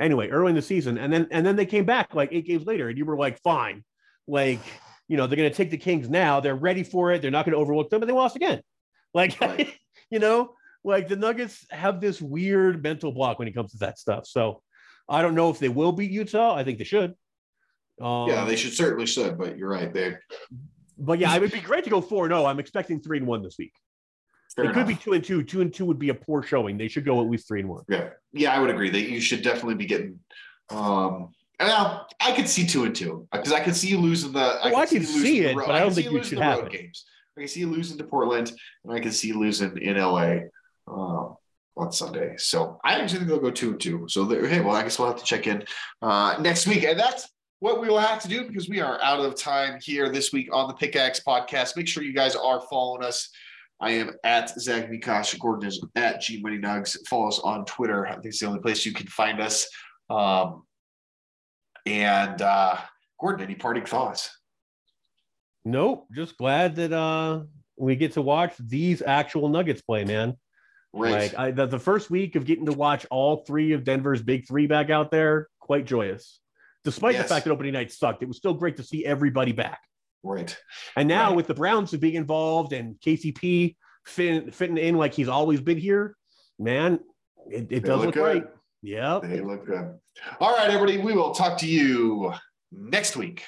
anyway early in the season. And then and then they came back like eight games later, and you were like, fine, like you know they're going to take the Kings now. They're ready for it. They're not going to overlook them, and they lost again. Like you know, like the Nuggets have this weird mental block when it comes to that stuff. So I don't know if they will beat Utah. I think they should. Um, yeah, they should certainly should, but you're right. They But yeah, it would be great to go four and zero. I'm expecting three and one this week. fair it could be two and two. Two and two would be a poor showing. They should go at least three and one. Yeah, yeah, I would agree that you should definitely be getting. Um, well, I could see two and two because I could see you losing the. Oh, I can see the it, road- but I don't think you it should the road. Games. I can see you losing to Portland, and I can see you losing in LA um, on Sunday. So I actually think they'll go two and two. So hey, well, I guess we'll have to check in uh, next week, and that's what we will have to do because we are out of time here this week on the Pickaxe Podcast. Make sure you guys are following us. I am at Zach Mikosh. Gordon is at G Money Nugs. Follow us on Twitter. I think it's the only place you can find us. Um, And uh, Gordon, any parting thoughts? Nope. Just glad that uh we get to watch these actual Nuggets play, man. Right. Like I, the, the first week of getting to watch all three of Denver's big three back out there, quite joyous. Despite Yes. the fact that opening night sucked, it was still great to see everybody back. right. And now Right. with the Browns being involved and KCP fit, fitting in like he's always been here, man, it, it does look look good. great. Yep. They look good. All right, everybody. We will talk to you next week.